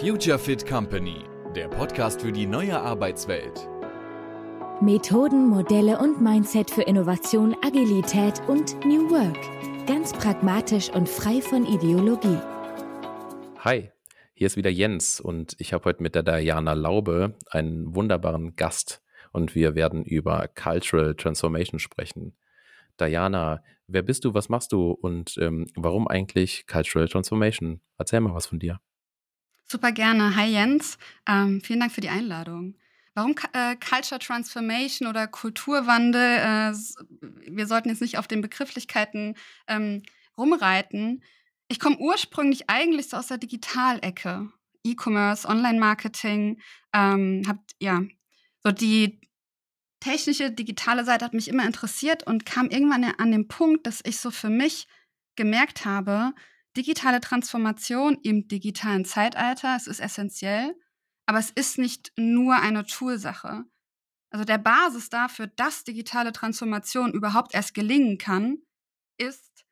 Future Fit Company, der Podcast für die neue Arbeitswelt. Methoden, Modelle und Mindset für Innovation, Agilität und New Work. Ganz pragmatisch und frei von Ideologie. Hi, hier ist wieder Jens und ich habe heute mit der Diana Laube einen wunderbaren Gast und wir werden über Cultural Transformation sprechen. Diana, wer bist du, was machst du und ähm, warum eigentlich Cultural Transformation? Erzähl mal was von dir. Super gerne. Hi Jens, ähm, vielen Dank für die Einladung. Warum äh, Culture Transformation oder Kulturwandel? Äh, wir sollten jetzt nicht auf den Begrifflichkeiten ähm, rumreiten. Ich komme ursprünglich eigentlich so aus der Digitalecke. E-Commerce, Online-Marketing, ähm, habt ja so die technische, digitale Seite hat mich immer interessiert und kam irgendwann an den Punkt, dass ich so für mich gemerkt habe, digitale Transformation im digitalen Zeitalter, es ist essentiell, aber es ist nicht nur eine Toolsache. Also der Basis dafür, dass digitale Transformation überhaupt erst gelingen kann, ist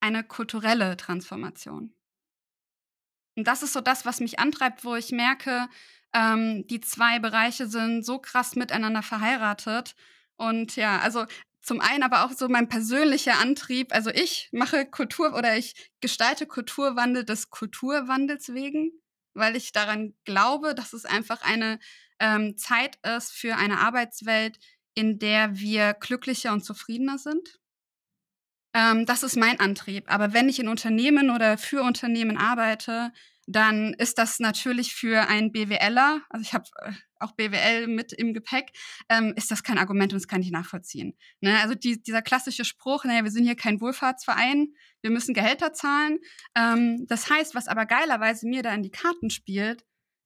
eine kulturelle Transformation. Und das ist so das, was mich antreibt, wo ich merke, ähm, die zwei Bereiche sind so krass miteinander verheiratet. Und ja, also zum einen aber auch so mein persönlicher Antrieb. Also ich mache Kultur oder ich gestalte Kulturwandel des Kulturwandels wegen, weil ich daran glaube, dass es einfach eine ähm, Zeit ist für eine Arbeitswelt, in der wir glücklicher und zufriedener sind. Ähm, das ist mein Antrieb. Aber wenn ich in Unternehmen oder für Unternehmen arbeite, dann ist das natürlich für einen BWLer, also ich habe äh, auch BWL mit im Gepäck, ähm, ist das kein Argument und das kann ich nachvollziehen. Ne? Also die, dieser klassische Spruch, naja, wir sind hier kein Wohlfahrtsverein, wir müssen Gehälter zahlen. Ähm, das heißt, was aber geilerweise mir da in die Karten spielt,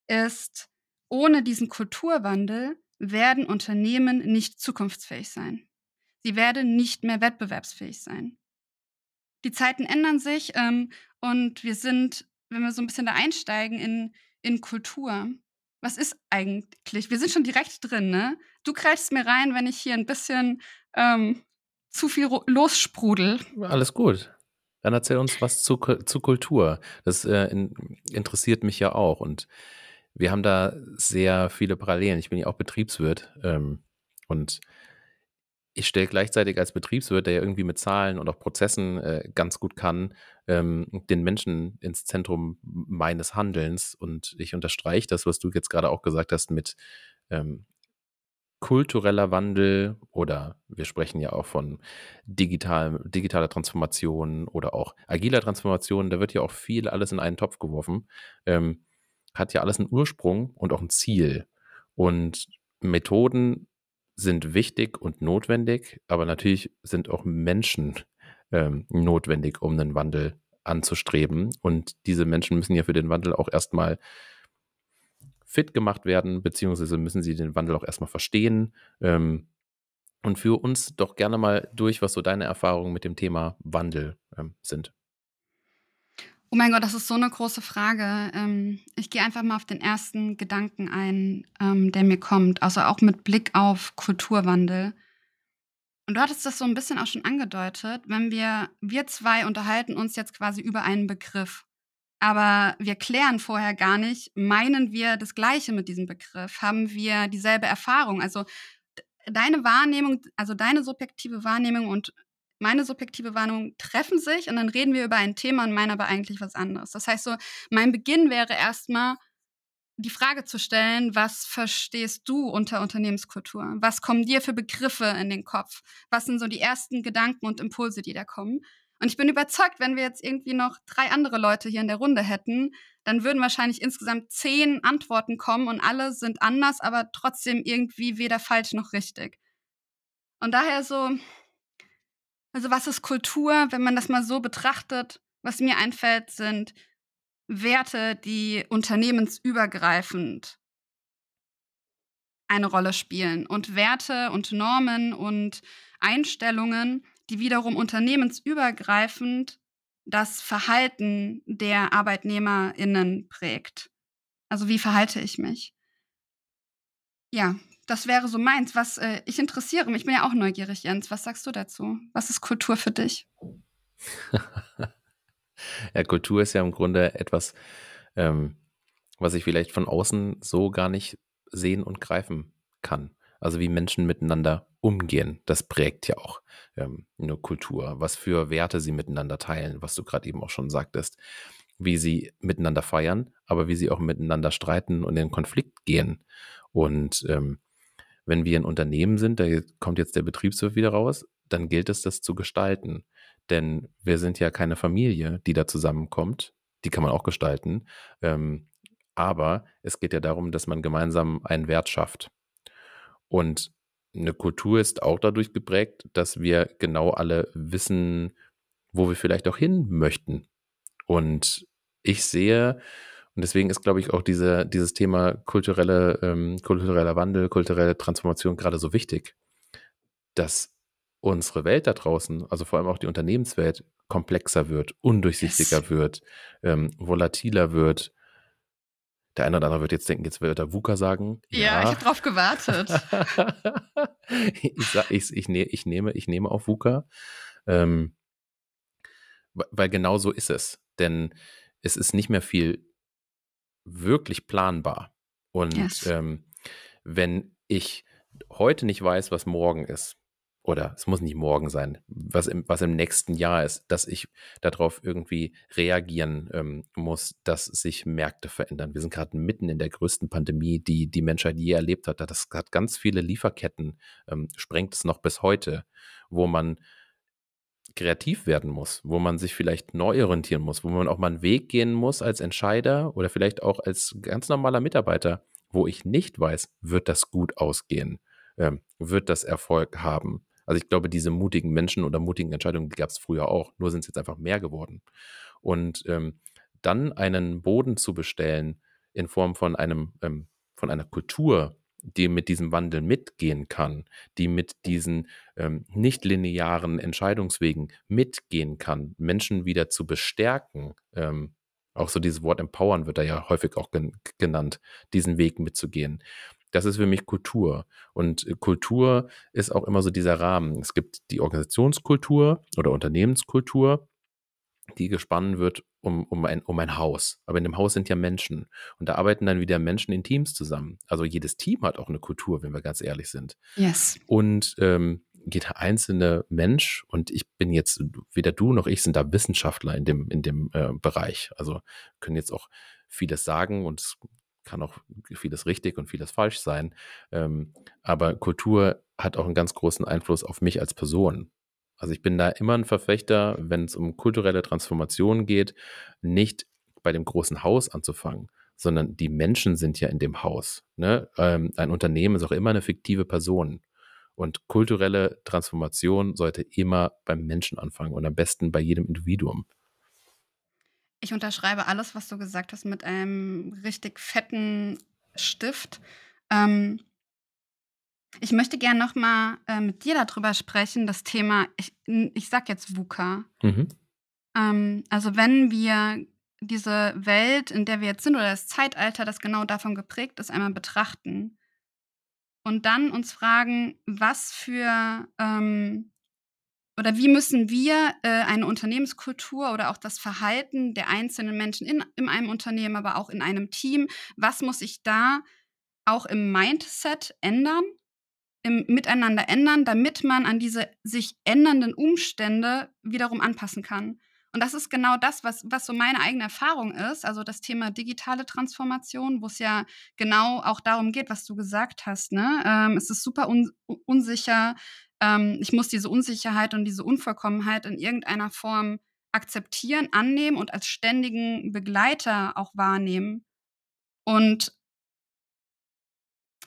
ist, ohne diesen Kulturwandel werden Unternehmen nicht zukunftsfähig sein. Sie werden nicht mehr wettbewerbsfähig sein. Die Zeiten ändern sich ähm, und wir sind wenn wir so ein bisschen da einsteigen in, in Kultur. Was ist eigentlich? Wir sind schon direkt drin, ne? Du greifst mir rein, wenn ich hier ein bisschen ähm, zu viel lossprudel. Alles gut. Dann erzähl uns was zu, zu Kultur. Das äh, in, interessiert mich ja auch. Und wir haben da sehr viele Parallelen. Ich bin ja auch Betriebswirt. Ähm, und ich stelle gleichzeitig als Betriebswirt, der ja irgendwie mit Zahlen und auch Prozessen äh, ganz gut kann, ähm, den Menschen ins Zentrum meines Handelns. Und ich unterstreiche das, was du jetzt gerade auch gesagt hast, mit ähm, kultureller Wandel oder wir sprechen ja auch von digital, digitaler Transformation oder auch agiler Transformation. Da wird ja auch viel alles in einen Topf geworfen. Ähm, hat ja alles einen Ursprung und auch ein Ziel. Und Methoden sind wichtig und notwendig, aber natürlich sind auch Menschen ähm, notwendig, um einen Wandel anzustreben. Und diese Menschen müssen ja für den Wandel auch erstmal fit gemacht werden, beziehungsweise müssen sie den Wandel auch erstmal verstehen. Ähm, und für uns doch gerne mal durch, was so deine Erfahrungen mit dem Thema Wandel ähm, sind. Oh mein Gott, das ist so eine große Frage. Ähm, ich gehe einfach mal auf den ersten Gedanken ein, ähm, der mir kommt, also auch mit Blick auf Kulturwandel. Und du hattest das so ein bisschen auch schon angedeutet, wenn wir, wir zwei unterhalten uns jetzt quasi über einen Begriff. Aber wir klären vorher gar nicht, meinen wir das Gleiche mit diesem Begriff? Haben wir dieselbe Erfahrung? Also deine Wahrnehmung, also deine subjektive Wahrnehmung und meine subjektive Wahrnehmung treffen sich und dann reden wir über ein Thema und meine aber eigentlich was anderes. Das heißt so, mein Beginn wäre erstmal die Frage zu stellen, was verstehst du unter Unternehmenskultur? Was kommen dir für Begriffe in den Kopf? Was sind so die ersten Gedanken und Impulse, die da kommen? Und ich bin überzeugt, wenn wir jetzt irgendwie noch drei andere Leute hier in der Runde hätten, dann würden wahrscheinlich insgesamt zehn Antworten kommen und alle sind anders, aber trotzdem irgendwie weder falsch noch richtig. Und daher so, also was ist Kultur, wenn man das mal so betrachtet? Was mir einfällt, sind Werte, die unternehmensübergreifend eine Rolle spielen und Werte und Normen und Einstellungen, die wiederum unternehmensübergreifend das Verhalten der Arbeitnehmerinnen prägt. Also wie verhalte ich mich? Ja, das wäre so meins. Was äh, ich interessiere mich, ich bin ja auch neugierig, Jens. Was sagst du dazu? Was ist Kultur für dich? ja, Kultur ist ja im Grunde etwas, ähm, was ich vielleicht von außen so gar nicht sehen und greifen kann. Also wie Menschen miteinander umgehen, das prägt ja auch ähm, eine Kultur. Was für Werte sie miteinander teilen, was du gerade eben auch schon sagtest. Wie sie miteinander feiern, aber wie sie auch miteinander streiten und in Konflikt gehen. Und ähm, wenn wir ein Unternehmen sind, da kommt jetzt der Betriebswirt wieder raus, dann gilt es, das zu gestalten. Denn wir sind ja keine Familie, die da zusammenkommt. Die kann man auch gestalten. Ähm, aber es geht ja darum, dass man gemeinsam einen Wert schafft. Und eine Kultur ist auch dadurch geprägt, dass wir genau alle wissen, wo wir vielleicht auch hin möchten. Und ich sehe, und deswegen ist, glaube ich, auch diese, dieses Thema kulturelle, ähm, kultureller Wandel, kulturelle Transformation gerade so wichtig, dass unsere Welt da draußen, also vor allem auch die Unternehmenswelt, komplexer wird, undurchsichtiger yes. wird, ähm, volatiler wird. Der eine oder andere wird jetzt denken, jetzt wird er VUCA sagen. Ja, ja. ich habe drauf gewartet. ich, sag, ich, ich, ne, ich, nehme, ich nehme auf VUCA, ähm, weil genau so ist es. Denn es ist nicht mehr viel wirklich planbar. Und yes. ähm, wenn ich heute nicht weiß, was morgen ist, oder es muss nicht morgen sein, was im, was im nächsten Jahr ist, dass ich darauf irgendwie reagieren ähm, muss, dass sich Märkte verändern. Wir sind gerade mitten in der größten Pandemie, die die Menschheit je erlebt hat. Das hat ganz viele Lieferketten, ähm, sprengt es noch bis heute, wo man kreativ werden muss, wo man sich vielleicht neu orientieren muss, wo man auch mal einen Weg gehen muss als Entscheider oder vielleicht auch als ganz normaler Mitarbeiter, wo ich nicht weiß, wird das gut ausgehen, ähm, wird das Erfolg haben also ich glaube, diese mutigen Menschen oder mutigen Entscheidungen gab es früher auch, nur sind es jetzt einfach mehr geworden. Und ähm, dann einen Boden zu bestellen in Form von einem, ähm, von einer Kultur, die mit diesem Wandel mitgehen kann, die mit diesen ähm, nicht linearen Entscheidungswegen mitgehen kann, Menschen wieder zu bestärken, ähm, auch so dieses Wort empowern wird da ja häufig auch gen genannt, diesen Weg mitzugehen. Das ist für mich Kultur. Und äh, Kultur ist auch immer so dieser Rahmen. Es gibt die Organisationskultur oder Unternehmenskultur, die gespannen wird um, um, ein, um ein Haus. Aber in dem Haus sind ja Menschen. Und da arbeiten dann wieder Menschen in Teams zusammen. Also jedes Team hat auch eine Kultur, wenn wir ganz ehrlich sind. Yes. Und ähm, jeder einzelne Mensch, und ich bin jetzt, weder du noch ich sind da Wissenschaftler in dem, in dem äh, Bereich. Also können jetzt auch vieles sagen und es kann auch vieles richtig und vieles falsch sein. Ähm, aber Kultur hat auch einen ganz großen Einfluss auf mich als Person. Also ich bin da immer ein Verfechter, wenn es um kulturelle Transformation geht, nicht bei dem großen Haus anzufangen, sondern die Menschen sind ja in dem Haus. Ne? Ähm, ein Unternehmen ist auch immer eine fiktive Person. Und kulturelle Transformation sollte immer beim Menschen anfangen und am besten bei jedem Individuum. Ich unterschreibe alles, was du gesagt hast, mit einem richtig fetten Stift. Ähm, ich möchte gerne noch mal äh, mit dir darüber sprechen, das Thema, ich, ich sag jetzt VUCA. Mhm. Ähm, also wenn wir diese Welt, in der wir jetzt sind, oder das Zeitalter, das genau davon geprägt ist, einmal betrachten und dann uns fragen, was für ähm, oder wie müssen wir äh, eine Unternehmenskultur oder auch das Verhalten der einzelnen Menschen in, in einem Unternehmen, aber auch in einem Team, was muss sich da auch im Mindset ändern, im Miteinander ändern, damit man an diese sich ändernden Umstände wiederum anpassen kann. Und das ist genau das, was, was so meine eigene Erfahrung ist, also das Thema digitale Transformation, wo es ja genau auch darum geht, was du gesagt hast. Ne? Ähm, es ist super un unsicher, ähm, ich muss diese Unsicherheit und diese Unvollkommenheit in irgendeiner Form akzeptieren, annehmen und als ständigen Begleiter auch wahrnehmen. Und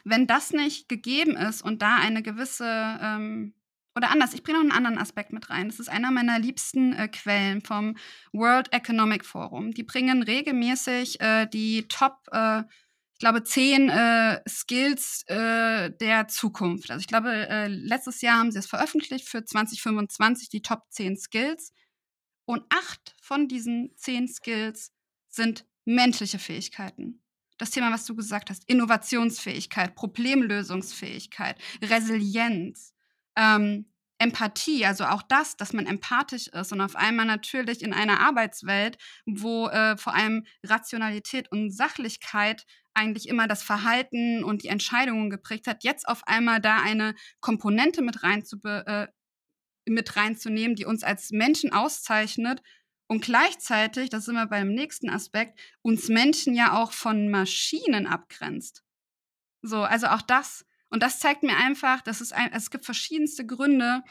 wenn das nicht gegeben ist und da eine gewisse, ähm, oder anders, ich bringe noch einen anderen Aspekt mit rein. Das ist einer meiner liebsten äh, Quellen vom World Economic Forum. Die bringen regelmäßig äh, die Top äh, ich glaube, zehn äh, Skills äh, der Zukunft. Also ich glaube, äh, letztes Jahr haben sie es veröffentlicht für 2025, die Top 10 Skills. Und acht von diesen zehn Skills sind menschliche Fähigkeiten. Das Thema, was du gesagt hast, Innovationsfähigkeit, Problemlösungsfähigkeit, Resilienz, ähm, Empathie, also auch das, dass man empathisch ist und auf einmal natürlich in einer Arbeitswelt, wo äh, vor allem Rationalität und Sachlichkeit eigentlich immer das Verhalten und die Entscheidungen geprägt hat, jetzt auf einmal da eine Komponente mit, rein zu äh, mit reinzunehmen, die uns als Menschen auszeichnet und gleichzeitig, das sind wir beim nächsten Aspekt, uns Menschen ja auch von Maschinen abgrenzt. So, also auch das und das zeigt mir einfach, dass es, ein, es gibt verschiedenste Gründe,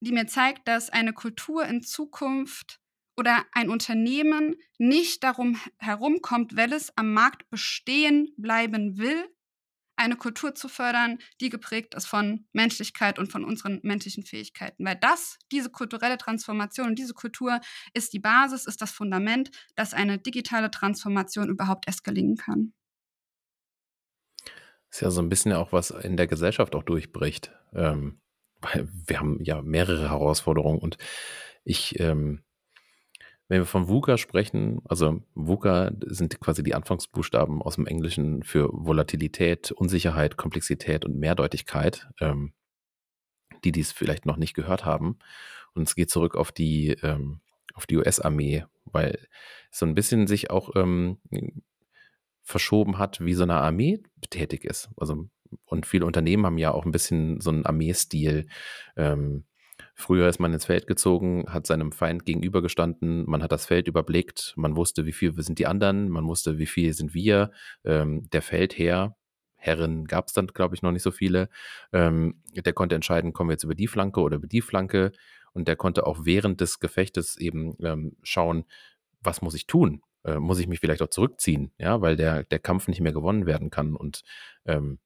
die mir zeigt, dass eine Kultur in Zukunft oder ein Unternehmen nicht darum herumkommt, weil es am Markt bestehen bleiben will, eine Kultur zu fördern, die geprägt ist von Menschlichkeit und von unseren menschlichen Fähigkeiten. Weil das, diese kulturelle Transformation und diese Kultur ist die Basis, ist das Fundament, dass eine digitale Transformation überhaupt erst gelingen kann. Ist ja so ein bisschen auch, was in der Gesellschaft auch durchbricht. Ähm, weil wir haben ja mehrere Herausforderungen und ich, ähm, wenn wir von VUCA sprechen, also VUCA sind quasi die Anfangsbuchstaben aus dem Englischen für Volatilität, Unsicherheit, Komplexität und Mehrdeutigkeit, ähm, die dies vielleicht noch nicht gehört haben. Und es geht zurück auf die, ähm, auf die US-Armee, weil so ein bisschen sich auch ähm, verschoben hat, wie so eine Armee tätig ist. Also, und viele Unternehmen haben ja auch ein bisschen so einen Armeestil. Ähm, früher ist man ins Feld gezogen, hat seinem Feind gegenübergestanden, man hat das Feld überblickt, man wusste, wie viel sind die anderen, man wusste, wie viel sind wir. Ähm, der Feldherr, Herren gab es dann, glaube ich, noch nicht so viele, ähm, der konnte entscheiden, kommen wir jetzt über die Flanke oder über die Flanke. Und der konnte auch während des Gefechtes eben ähm, schauen, was muss ich tun? äh, muss ich mich vielleicht auch zurückziehen, ja, weil der, der Kampf nicht mehr gewonnen werden kann. Und ähm,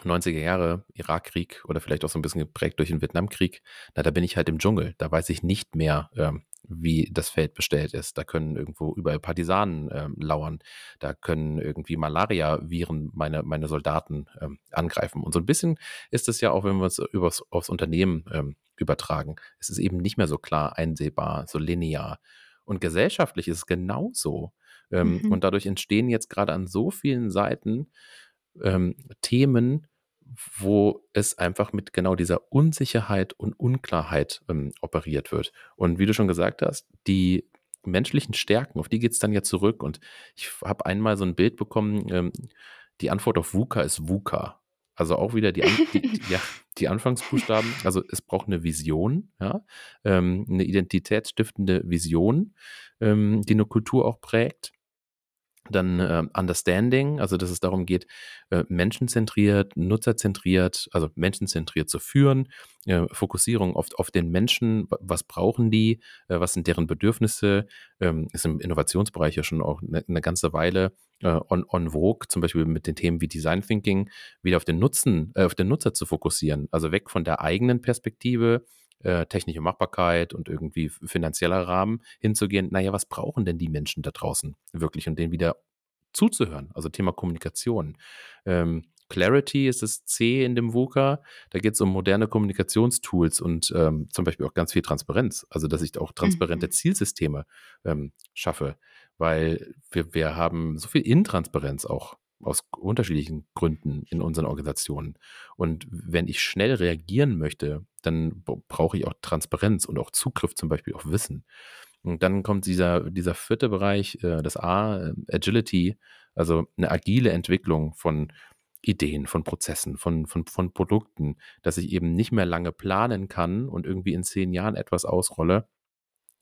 90er Jahre Irakkrieg oder vielleicht auch so ein bisschen geprägt durch den Vietnamkrieg, na, da bin ich halt im Dschungel. Da weiß ich nicht mehr, ähm, wie das Feld bestellt ist. Da können irgendwo überall Partisanen ähm, lauern. Da können irgendwie Malaria-Viren meine, meine Soldaten ähm, angreifen. Und so ein bisschen ist es ja auch, wenn wir es übers, aufs Unternehmen ähm, übertragen. Es ist eben nicht mehr so klar einsehbar, so linear. Und gesellschaftlich ist es genauso. Ähm, mhm. Und dadurch entstehen jetzt gerade an so vielen Seiten ähm, Themen, wo es einfach mit genau dieser Unsicherheit und Unklarheit ähm, operiert wird. Und wie du schon gesagt hast, die menschlichen Stärken, auf die geht es dann ja zurück. Und ich habe einmal so ein Bild bekommen, ähm, die Antwort auf VUCA ist VUCA. Also auch wieder die, An die, ja, die Anfangsbuchstaben. Also es braucht eine Vision, ja, ähm, eine identitätsstiftende Vision, ähm, die eine Kultur auch prägt. Dann äh, Understanding, also dass es darum geht, äh, menschenzentriert, nutzerzentriert, also menschenzentriert zu führen, äh, Fokussierung oft auf den Menschen, was brauchen die, äh, was sind deren Bedürfnisse, ähm, ist im Innovationsbereich ja schon auch eine, eine ganze Weile äh, on, on vogue, zum Beispiel mit den Themen wie Design Thinking, wieder auf den Nutzen, äh, auf den Nutzer zu fokussieren, also weg von der eigenen Perspektive, äh, technische Machbarkeit und irgendwie finanzieller Rahmen hinzugehen, naja, was brauchen denn die Menschen da draußen wirklich und denen wieder zuzuhören, also Thema Kommunikation. Ähm, Clarity ist das C in dem VUCA. Da geht es um moderne Kommunikationstools und ähm, zum Beispiel auch ganz viel Transparenz. Also, dass ich auch transparente mhm. Zielsysteme ähm, schaffe, weil wir, wir haben so viel Intransparenz auch aus unterschiedlichen Gründen in unseren Organisationen. Und wenn ich schnell reagieren möchte, dann brauche ich auch Transparenz und auch Zugriff zum Beispiel auf Wissen. Und dann kommt dieser, dieser vierte Bereich, äh, das A, äh, Agility, also eine agile Entwicklung von Ideen, von Prozessen, von, von, von Produkten, dass ich eben nicht mehr lange planen kann und irgendwie in zehn Jahren etwas ausrolle,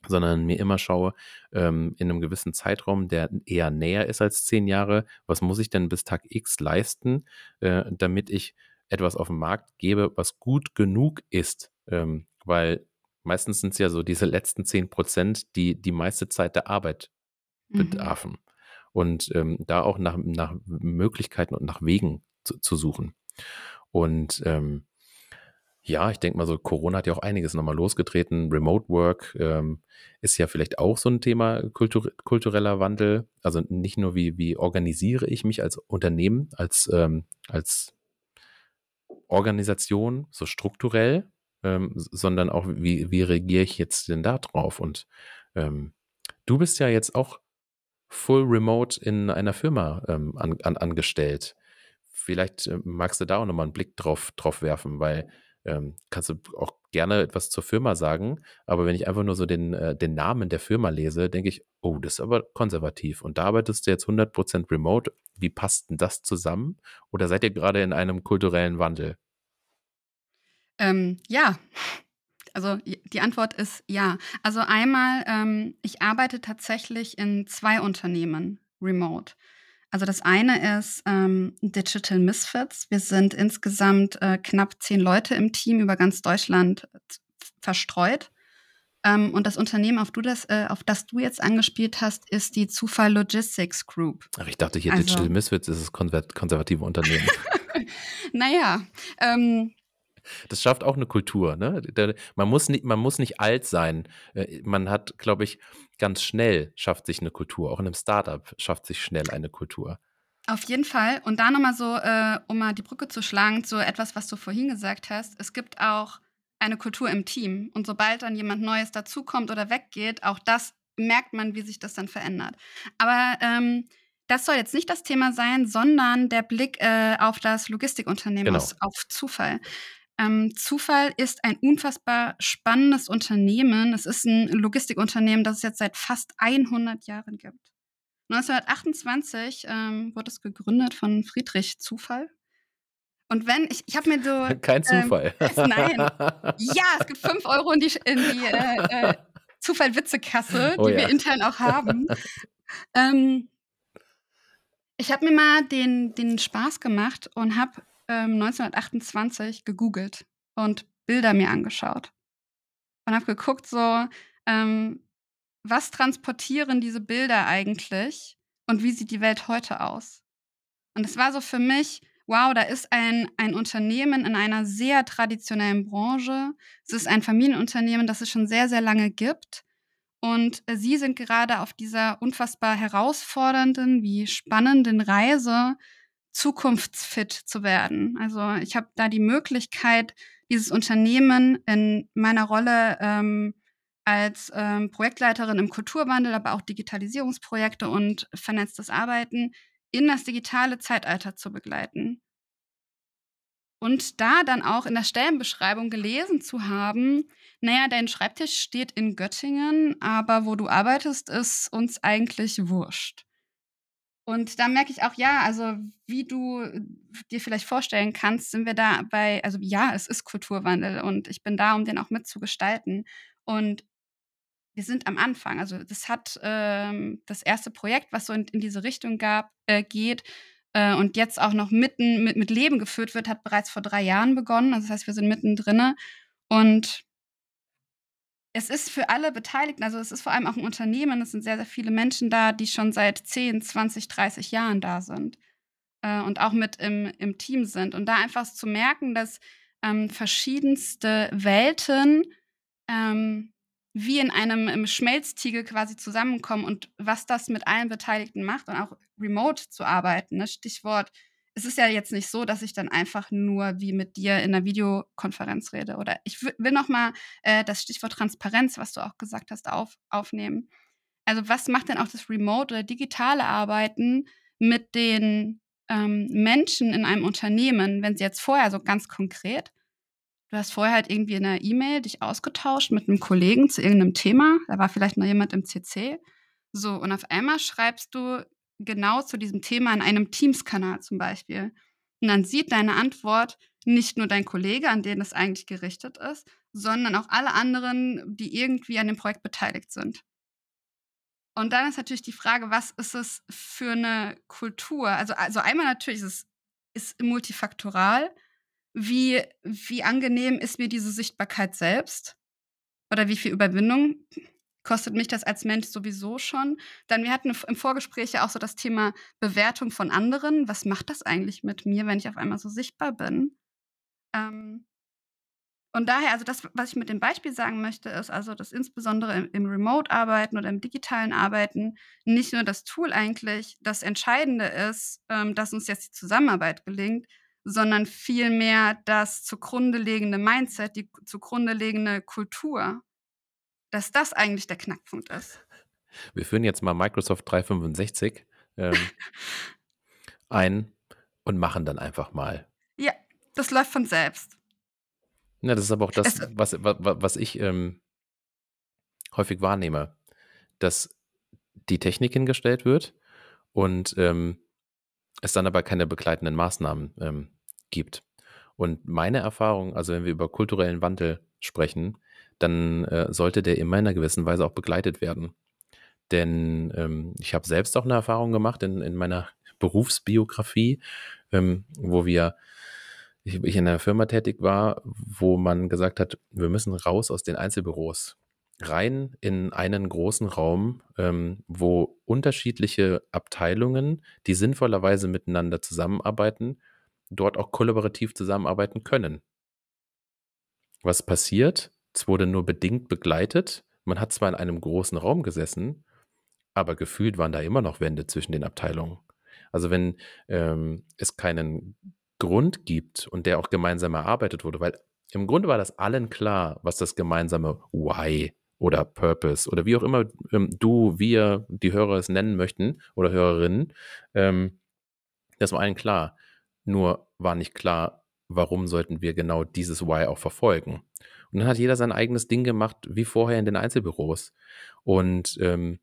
sondern mir immer schaue, ähm, in einem gewissen Zeitraum, der eher näher ist als zehn Jahre, was muss ich denn bis Tag X leisten, äh, damit ich etwas auf den Markt gebe, was gut genug ist. Ähm, weil meistens sind es ja so diese letzten zehn Prozent, die die meiste Zeit der Arbeit mhm. bedarfen. Und ähm, da auch nach, nach Möglichkeiten und nach Wegen zu, zu suchen. Und ähm, ja, ich denke mal so, Corona hat ja auch einiges nochmal losgetreten. Remote Work ähm, ist ja vielleicht auch so ein Thema kultur kultureller Wandel. Also nicht nur, wie, wie organisiere ich mich als Unternehmen, als, ähm, als Organisation, so strukturell, ähm, sondern auch, wie, wie reagiere ich jetzt denn da drauf? Und ähm, du bist ja jetzt auch full remote in einer Firma ähm, an, an, angestellt. Vielleicht äh, magst du da auch nochmal einen Blick drauf, drauf werfen, weil ähm, kannst du auch gerne etwas zur Firma sagen, aber wenn ich einfach nur so den, äh, den Namen der Firma lese, denke ich, oh, das ist aber konservativ. Und da arbeitest du jetzt 100% remote. Wie passt denn das zusammen? Oder seid ihr gerade in einem kulturellen Wandel? Ähm, ja, also die Antwort ist ja. Also einmal, ähm, ich arbeite tatsächlich in zwei Unternehmen remote. Also das eine ist ähm, Digital Misfits. Wir sind insgesamt äh, knapp zehn Leute im Team über ganz Deutschland verstreut. Ähm, und das Unternehmen, auf, das, äh, auf das du jetzt angespielt hast, ist die Zufall Logistics Group. Ach, ich dachte hier, also, Digital Misfits ist das konservative Unternehmen. naja, ähm, das schafft auch eine Kultur. Ne? Man, muss nicht, man muss nicht alt sein. Äh, man hat, glaube ich, ganz schnell schafft sich eine Kultur. Auch in einem Startup schafft sich schnell eine Kultur. Auf jeden Fall. Und da nochmal so, äh, um mal die Brücke zu schlagen, zu etwas, was du vorhin gesagt hast. Es gibt auch eine Kultur im Team. Und sobald dann jemand Neues dazukommt oder weggeht, auch das merkt man, wie sich das dann verändert. Aber ähm, das soll jetzt nicht das Thema sein, sondern der Blick äh, auf das Logistikunternehmen, genau. auf Zufall. Ähm, Zufall ist ein unfassbar spannendes Unternehmen. Es ist ein Logistikunternehmen, das es jetzt seit fast 100 Jahren gibt. 1928 ähm, wurde es gegründet von Friedrich Zufall. Und wenn, ich, ich habe mir so. Kein ähm, Zufall. Ähm, nein. Ja, es gibt 5 Euro in die, in die äh, äh, Zufall-Witzekasse, oh, die ja. wir intern auch haben. ähm, ich habe mir mal den, den Spaß gemacht und habe ähm, 1928 gegoogelt und Bilder mir angeschaut. Und habe geguckt, so, ähm, was transportieren diese Bilder eigentlich und wie sieht die Welt heute aus? Und es war so für mich, wow, da ist ein, ein Unternehmen in einer sehr traditionellen Branche. Es ist ein Familienunternehmen, das es schon sehr, sehr lange gibt. Und Sie sind gerade auf dieser unfassbar herausfordernden, wie spannenden Reise zukunftsfit zu werden. Also ich habe da die Möglichkeit, dieses Unternehmen in meiner Rolle ähm, als ähm, Projektleiterin im Kulturwandel, aber auch Digitalisierungsprojekte und vernetztes Arbeiten in das digitale Zeitalter zu begleiten. Und da dann auch in der Stellenbeschreibung gelesen zu haben, naja, dein Schreibtisch steht in Göttingen, aber wo du arbeitest, ist uns eigentlich wurscht. Und da merke ich auch, ja, also wie du dir vielleicht vorstellen kannst, sind wir da bei, also ja, es ist Kulturwandel und ich bin da, um den auch mitzugestalten. Und wir sind am Anfang. Also das hat ähm, das erste Projekt, was so in, in diese Richtung gab, äh, geht äh, und jetzt auch noch mitten mit, mit Leben geführt wird, hat bereits vor drei Jahren begonnen. Also das heißt, wir sind mittendrin. Und es ist für alle Beteiligten, also es ist vor allem auch ein Unternehmen, es sind sehr, sehr viele Menschen da, die schon seit 10, 20, 30 Jahren da sind äh, und auch mit im, im Team sind. Und da einfach zu merken, dass ähm, verschiedenste Welten ähm, wie in einem Schmelztiegel quasi zusammenkommen und was das mit allen Beteiligten macht und auch remote zu arbeiten. Ne? Stichwort es ist ja jetzt nicht so, dass ich dann einfach nur wie mit dir in einer Videokonferenz rede. Oder ich will noch mal äh, das Stichwort Transparenz, was du auch gesagt hast, auf, aufnehmen. Also was macht denn auch das Remote oder digitale Arbeiten mit den ähm, Menschen in einem Unternehmen, wenn sie jetzt vorher so ganz konkret, du hast vorher halt irgendwie in einer E-Mail dich ausgetauscht mit einem Kollegen zu irgendeinem Thema, da war vielleicht noch jemand im CC, so, und auf einmal schreibst du genau zu diesem Thema in einem Teams-Kanal zum Beispiel. Und dann sieht deine Antwort nicht nur dein Kollege, an den es eigentlich gerichtet ist, sondern auch alle anderen, die irgendwie an dem Projekt beteiligt sind. Und dann ist natürlich die Frage, was ist es für eine Kultur? Also, also einmal natürlich ist es ist multifaktoral. Wie, wie angenehm ist mir diese Sichtbarkeit selbst? Oder wie viel Überwindung kostet mich das als Mensch sowieso schon. Dann, wir hatten im Vorgespräch ja auch so das Thema Bewertung von anderen. Was macht das eigentlich mit mir, wenn ich auf einmal so sichtbar bin? Ähm, und daher, also das, was ich mit dem Beispiel sagen möchte, ist also, dass insbesondere im, im Remote-Arbeiten oder im digitalen Arbeiten nicht nur das Tool eigentlich das Entscheidende ist, ähm, dass uns jetzt die Zusammenarbeit gelingt, sondern vielmehr das zugrunde liegende Mindset, die zugrunde liegende Kultur dass das eigentlich der Knackpunkt ist. Wir führen jetzt mal Microsoft 365 ähm, ein und machen dann einfach mal. Ja, das läuft von selbst. Ja, das ist aber auch das, Es was, wa- wa- was ich ähm, häufig wahrnehme, dass die Technik hingestellt wird und ähm, es dann aber keine begleitenden Maßnahmen ähm, gibt. Und meine Erfahrung, also wenn wir über kulturellen Wandel sprechen, dann äh, sollte der immer in einer gewissen Weise auch begleitet werden. Denn ähm, ich habe selbst auch eine Erfahrung gemacht in, in meiner Berufsbiografie, ähm, wo wir, ich, ich in einer Firma tätig war, wo man gesagt hat, wir müssen raus aus den Einzelbüros, rein in einen großen Raum, ähm, wo unterschiedliche Abteilungen, die sinnvollerweise miteinander zusammenarbeiten, dort auch kollaborativ zusammenarbeiten können. Was passiert? Es wurde nur bedingt begleitet. Man hat zwar in einem großen Raum gesessen, aber gefühlt waren da immer noch Wände zwischen den Abteilungen. Also wenn ähm, es keinen Grund gibt und der auch gemeinsam erarbeitet wurde, weil im Grunde war das allen klar, was das gemeinsame Why oder Purpose oder wie auch immer ähm, du, wir, die Hörer es nennen möchten oder Hörerinnen, ähm, das war allen klar. Nur war nicht klar, warum sollten wir genau dieses Why auch verfolgen. Und dann hat jeder sein eigenes Ding gemacht, wie vorher in den Einzelbüros. Und ähm,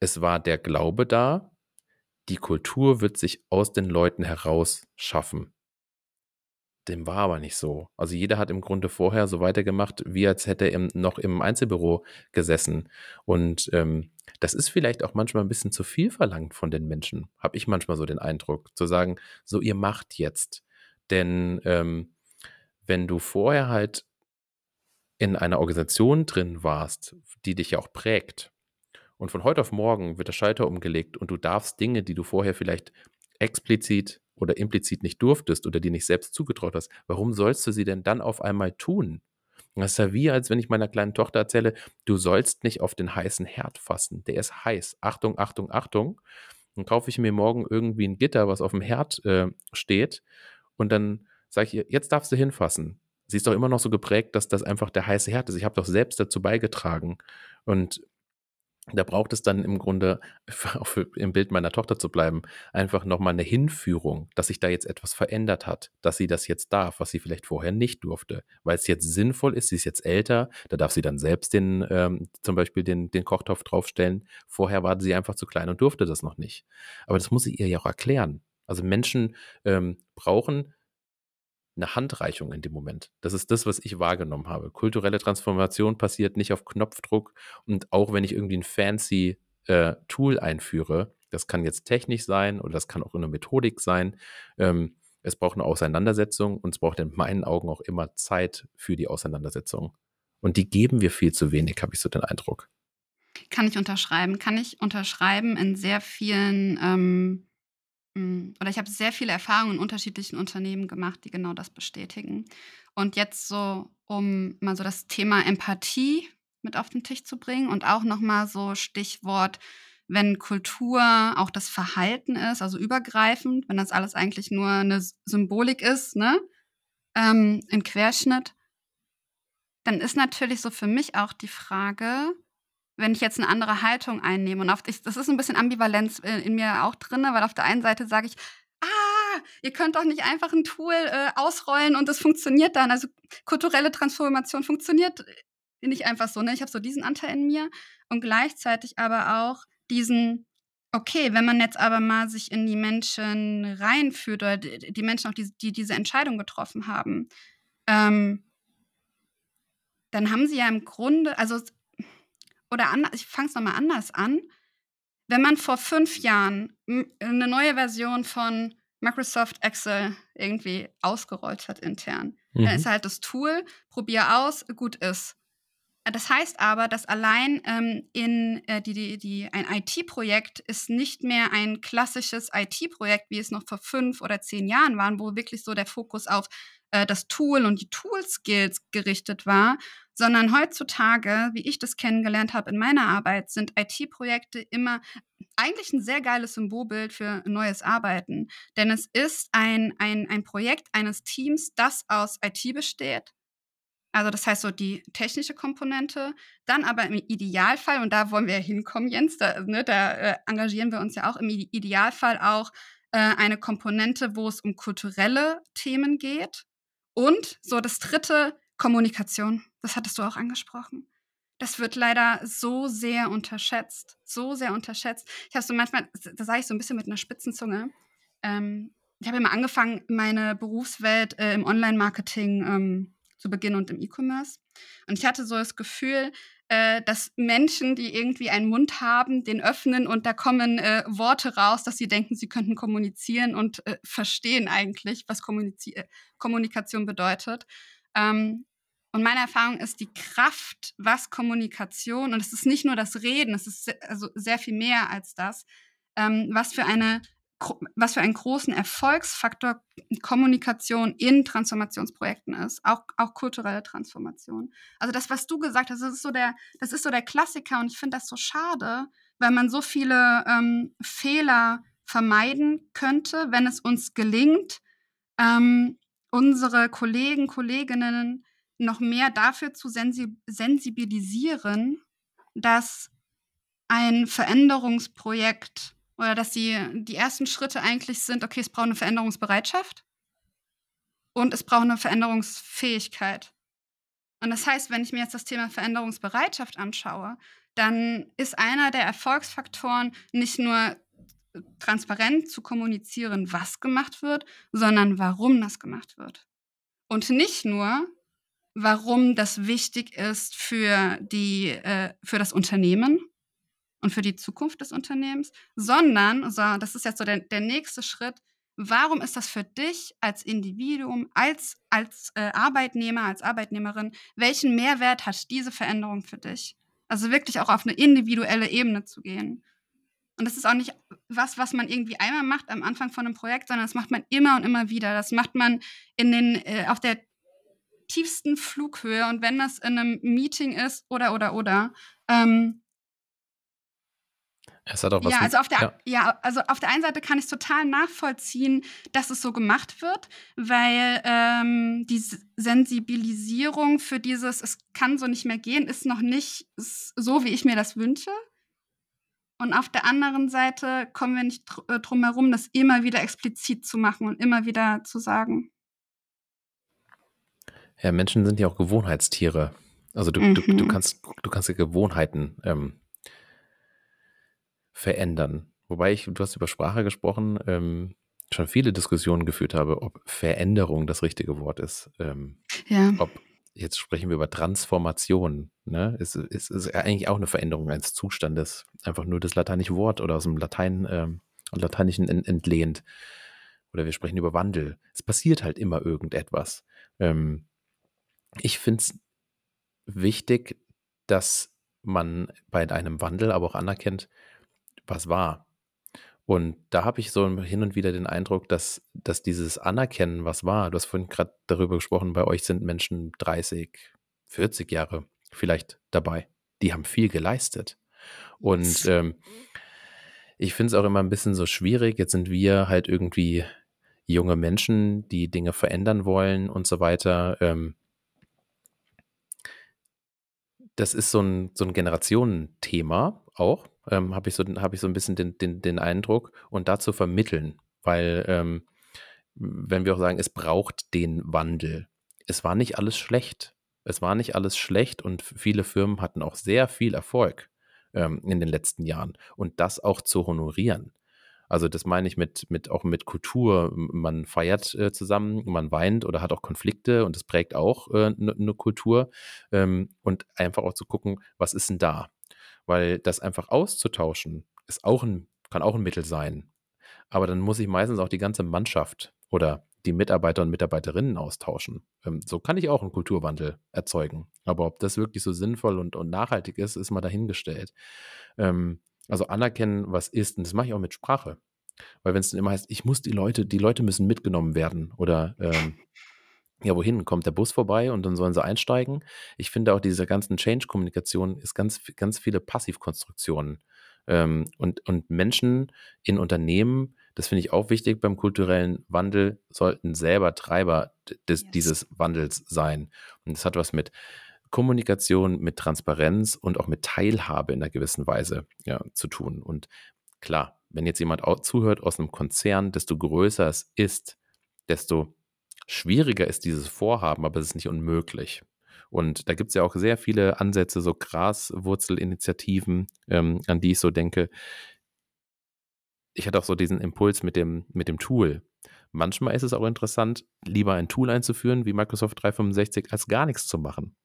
es war der Glaube da, die Kultur wird sich aus den Leuten heraus schaffen. Dem war aber nicht so. Also jeder hat im Grunde vorher so weitergemacht, wie als hätte er noch im Einzelbüro gesessen. Und ähm, das ist vielleicht auch manchmal ein bisschen zu viel verlangt von den Menschen, habe ich manchmal so den Eindruck, zu sagen, so ihr macht jetzt. Denn ähm, wenn du vorher halt in einer Organisation drin warst, die dich ja auch prägt, und von heute auf morgen wird der Schalter umgelegt und du darfst Dinge, die du vorher vielleicht explizit oder implizit nicht durftest oder dir nicht selbst zugetraut hast, warum sollst du sie denn dann auf einmal tun? Das ist ja wie, als wenn ich meiner kleinen Tochter erzähle, du sollst nicht auf den heißen Herd fassen. Der ist heiß. Achtung, Achtung, Achtung. Dann kaufe ich mir morgen irgendwie ein Gitter, was auf dem Herd äh, steht. Und dann sage ich ihr, jetzt darfst du hinfassen. Sie ist doch immer noch so geprägt, dass das einfach der heiße Herd ist. Ich habe doch selbst dazu beigetragen. Und da braucht es dann im Grunde, auch für, im Bild meiner Tochter zu bleiben, einfach nochmal eine Hinführung, dass sich da jetzt etwas verändert hat, dass sie das jetzt darf, was sie vielleicht vorher nicht durfte, weil es jetzt sinnvoll ist, sie ist jetzt älter, da darf sie dann selbst den, ähm, zum Beispiel den, den Kochtopf draufstellen. Vorher war sie einfach zu klein und durfte das noch nicht. Aber das muss ich ihr ja auch erklären. Also Menschen ähm, brauchen eine Handreichung in dem Moment. Das ist das, was ich wahrgenommen habe. Kulturelle Transformation passiert nicht auf Knopfdruck und auch wenn ich irgendwie ein fancy äh, Tool einführe, das kann jetzt technisch sein oder das kann auch eine Methodik sein. Ähm, es braucht eine Auseinandersetzung und es braucht in meinen Augen auch immer Zeit für die Auseinandersetzung. Und die geben wir viel zu wenig, habe ich so den Eindruck. Kann ich unterschreiben. Kann ich unterschreiben in sehr vielen, ähm, oder ich habe sehr viele Erfahrungen in unterschiedlichen Unternehmen gemacht, die genau das bestätigen. Und jetzt so, um mal so das Thema Empathie mit auf den Tisch zu bringen und auch nochmal so Stichwort, wenn Kultur auch das Verhalten ist, also übergreifend, wenn das alles eigentlich nur eine Symbolik ist, ne? Ähm, Im Querschnitt, dann ist natürlich so für mich auch die Frage, wenn ich jetzt eine andere Haltung einnehme und auf, ich, das ist ein bisschen Ambivalenz in, in mir auch drin, weil auf der einen Seite sage ich, ah, ihr könnt doch nicht einfach ein Tool äh, ausrollen und das funktioniert dann. Also kulturelle Transformation funktioniert nicht einfach so. Ne? Ich habe so diesen Anteil in mir und gleichzeitig aber auch diesen, okay, wenn man jetzt aber mal sich in die Menschen reinführt oder die, die Menschen auch, die, die, diese Entscheidung getroffen haben, ähm, dann haben sie ja im Grunde, also oder anders, ich fange es nochmal anders an. Wenn man vor fünf Jahren eine neue Version von Microsoft Excel irgendwie ausgerollt hat intern, mhm. dann ist halt das Tool, probier aus, gut ist. Das heißt aber, dass allein ähm, in äh, die, die, die, ein IT-Projekt ist nicht mehr ein klassisches IT-Projekt, wie es noch vor fünf oder zehn Jahren war, wo wirklich so der Fokus auf äh, das Tool und die Tool-Skills gerichtet war, sondern heutzutage, wie ich das kennengelernt habe in meiner Arbeit, sind IT-Projekte immer eigentlich ein sehr geiles Symbolbild für neues Arbeiten. Denn es ist ein, ein, ein Projekt eines Teams, das aus IT besteht. Also das heißt so die technische Komponente, dann aber im Idealfall, und da wollen wir hinkommen, Jens, da, ne, da äh, engagieren wir uns ja auch im Idealfall auch äh, eine Komponente, wo es um kulturelle Themen geht. Und so das dritte Kommunikation, das hattest du auch angesprochen. Das wird leider so sehr unterschätzt, so sehr unterschätzt. Ich habe so manchmal, da sage ich so ein bisschen mit einer Spitzenzunge, ähm, ich habe immer angefangen, meine Berufswelt äh, im Online-Marketing ähm, zu beginnen und im E-Commerce. Und ich hatte so das Gefühl, äh, dass Menschen, die irgendwie einen Mund haben, den öffnen und da kommen äh, Worte raus, dass sie denken, sie könnten kommunizieren und äh, verstehen eigentlich, was Kommuniz äh, Kommunikation bedeutet. Ähm, und meine Erfahrung ist die Kraft, was Kommunikation, und es ist nicht nur das Reden, es ist also sehr viel mehr als das, ähm, was für eine was für einen großen Erfolgsfaktor Kommunikation in Transformationsprojekten ist, auch, auch kulturelle Transformation. Also das, was du gesagt hast, das ist so der, das ist so der Klassiker und ich finde das so schade, weil man so viele ähm, Fehler vermeiden könnte, wenn es uns gelingt, ähm, unsere Kollegen, Kolleginnen noch mehr dafür zu sensibilisieren, dass ein Veränderungsprojekt oder dass die, die ersten Schritte eigentlich sind, okay, es braucht eine Veränderungsbereitschaft und es braucht eine Veränderungsfähigkeit. Und das heißt, wenn ich mir jetzt das Thema Veränderungsbereitschaft anschaue, dann ist einer der Erfolgsfaktoren nicht nur transparent zu kommunizieren, was gemacht wird, sondern warum das gemacht wird. Und nicht nur, warum das wichtig ist für, die, äh, für das Unternehmen, und für die Zukunft des Unternehmens, sondern, so, das ist jetzt so der, der nächste Schritt, warum ist das für dich als Individuum, als, als äh, Arbeitnehmer, als Arbeitnehmerin, welchen Mehrwert hat diese Veränderung für dich? Also wirklich auch auf eine individuelle Ebene zu gehen. Und das ist auch nicht was, was man irgendwie einmal macht am Anfang von einem Projekt, sondern das macht man immer und immer wieder. Das macht man in den, äh, auf der tiefsten Flughöhe und wenn das in einem Meeting ist oder oder oder, ähm, es hat auch was ja, also auf der, ja. ja. also auf der einen Seite kann ich es total nachvollziehen, dass es so gemacht wird, weil ähm, die Sensibilisierung für dieses, es kann so nicht mehr gehen, ist noch nicht so, wie ich mir das wünsche. Und auf der anderen Seite kommen wir nicht dr äh, drum herum, das immer wieder explizit zu machen und immer wieder zu sagen. Ja, Menschen sind ja auch Gewohnheitstiere. Also du, mhm. du, du, mhm. kannst, du kannst ja Gewohnheiten ähm, verändern. Wobei ich, du hast über Sprache gesprochen, ähm, schon viele Diskussionen geführt habe, ob Veränderung das richtige Wort ist. Ähm, ja. Ob, jetzt sprechen wir über Transformation. Ne? Es, es ist eigentlich auch eine Veränderung eines Zustandes. Einfach nur das lateinische Wort oder aus dem Latein, ähm, Lateinischen entlehnt. Oder wir sprechen über Wandel. Es passiert halt immer irgendetwas. Ähm, ich finde es wichtig, dass man bei einem Wandel aber auch anerkennt, was war. Und da habe ich so hin und wieder den Eindruck, dass, dass dieses Anerkennen, was war, du hast vorhin gerade darüber gesprochen, bei euch sind Menschen 30, 40 Jahre vielleicht dabei. Die haben viel geleistet. Und ähm, ich finde es auch immer ein bisschen so schwierig. Jetzt sind wir halt irgendwie junge Menschen, die Dinge verändern wollen und so weiter. Ähm, das ist so ein, so ein Generationenthema auch ähm, habe ich, so, hab ich so ein bisschen den, den, den Eindruck, und dazu vermitteln, weil ähm, wenn wir auch sagen, es braucht den Wandel. Es war nicht alles schlecht. Es war nicht alles schlecht und viele Firmen hatten auch sehr viel Erfolg ähm, in den letzten Jahren und das auch zu honorieren. Also das meine ich mit, mit auch mit Kultur. Man feiert äh, zusammen, man weint oder hat auch Konflikte und das prägt auch eine äh, ne, ne Kultur. Ähm, und einfach auch zu gucken, was ist denn da? Weil das einfach auszutauschen, ist auch ein, kann auch ein Mittel sein. Aber dann muss ich meistens auch die ganze Mannschaft oder die Mitarbeiter und Mitarbeiterinnen austauschen. Ähm, so kann ich auch einen Kulturwandel erzeugen. Aber ob das wirklich so sinnvoll und, und nachhaltig ist, ist mal dahingestellt. Ähm, also anerkennen, was ist. Und das mache ich auch mit Sprache. Weil wenn es dann immer heißt, ich muss die Leute, die Leute müssen mitgenommen werden oder ähm, ja, wohin? Kommt der Bus vorbei und dann sollen sie einsteigen? Ich finde auch diese ganzen Change-Kommunikation ist ganz, ganz viele Passivkonstruktionen. Ähm, und, und Menschen in Unternehmen, das finde ich auch wichtig beim kulturellen Wandel, sollten selber Treiber des, yes. dieses Wandels sein. Und das hat was mit Kommunikation, mit Transparenz und auch mit Teilhabe in einer gewissen Weise ja, zu tun. Und klar, wenn jetzt jemand zuhört aus einem Konzern, desto größer es ist, desto schwieriger ist dieses Vorhaben, aber es ist nicht unmöglich. Und da gibt es ja auch sehr viele Ansätze, so Graswurzelinitiativen, ähm, an die ich so denke. Ich hatte auch so diesen Impuls mit dem, mit dem Tool. Manchmal ist es auch interessant, lieber ein Tool einzuführen wie Microsoft 365, als gar nichts zu machen.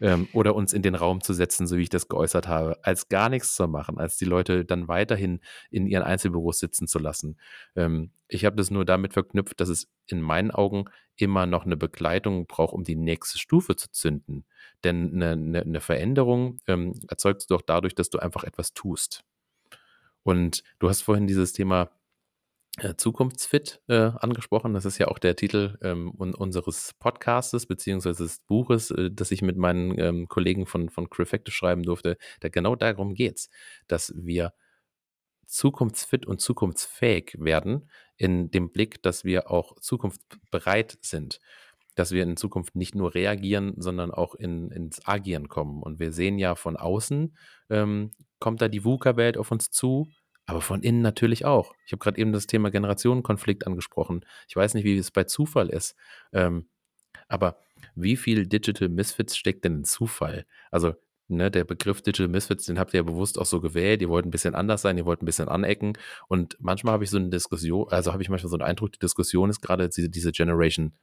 Ähm, oder uns in den Raum zu setzen, so wie ich das geäußert habe, als gar nichts zu machen, als die Leute dann weiterhin in ihren Einzelbüros sitzen zu lassen. Ähm, ich habe das nur damit verknüpft, dass es in meinen Augen immer noch eine Begleitung braucht, um die nächste Stufe zu zünden. Denn eine, eine, eine Veränderung ähm, erzeugst du doch dadurch, dass du einfach etwas tust. Und du hast vorhin dieses Thema äh, Zukunftsfit äh, angesprochen. Das ist ja auch der Titel ähm, unseres Podcastes beziehungsweise des Buches, äh, das ich mit meinen ähm, Kollegen von, von Crefecte schreiben durfte. Da genau darum geht es, dass wir zukunftsfit und zukunftsfähig werden in dem Blick, dass wir auch zukunftsbereit sind dass wir in Zukunft nicht nur reagieren, sondern auch in, ins Agieren kommen. Und wir sehen ja von außen, ähm, kommt da die VUCA-Welt auf uns zu aber von innen natürlich auch. Ich habe gerade eben das Thema Generationenkonflikt angesprochen. Ich weiß nicht, wie es bei Zufall ist. Ähm, aber wie viel Digital Misfits steckt denn in Zufall? Also, ne, der Begriff Digital Misfits, den habt ihr ja bewusst auch so gewählt. Ihr wollt ein bisschen anders sein, ihr wollt ein bisschen anecken. Und manchmal habe ich so eine Diskussion, also habe ich manchmal so einen Eindruck, die Diskussion ist gerade diese, diese Generation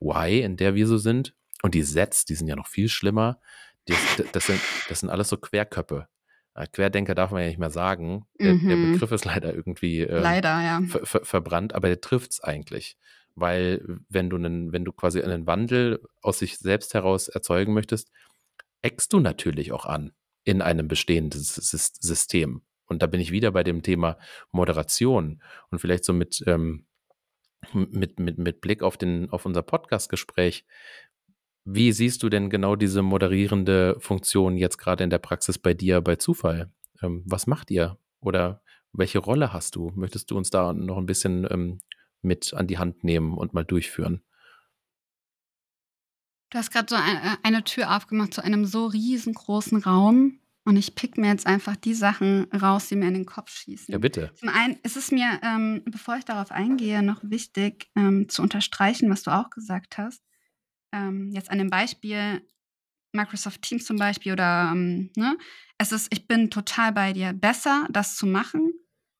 Y, in der wir so sind. Und die Sets, die sind ja noch viel schlimmer. Das, das, sind, das sind alles so Querköpfe. Äh, Querdenker darf man ja nicht mehr sagen. Der, mhm. der Begriff ist leider irgendwie äh, leider, ja. ver ver verbrannt, aber der trifft es eigentlich. Weil wenn du einen, wenn du quasi einen Wandel aus sich selbst heraus erzeugen möchtest, eckst du natürlich auch an in einem bestehenden System. Und da bin ich wieder bei dem Thema Moderation und vielleicht so mit, ähm, mit, mit, mit Blick auf, den, auf unser Podcast-Gespräch. Wie siehst du denn genau diese moderierende Funktion jetzt gerade in der Praxis bei dir bei Zufall? Ähm, was macht ihr? Oder welche Rolle hast du? Möchtest du uns da noch ein bisschen ähm, mit an die Hand nehmen und mal durchführen? Du hast gerade so eine, äh, eine Tür aufgemacht zu einem so riesengroßen Raum. Und ich pick mir jetzt einfach die Sachen raus, die mir in den Kopf schießen. Ja, bitte. Zum einen ist es mir, ähm, bevor ich darauf eingehe, noch wichtig ähm, zu unterstreichen, was du auch gesagt hast ähm, jetzt an dem Beispiel Microsoft Teams zum Beispiel oder ähm, ne, es ist, ich bin total bei dir, besser das zu machen,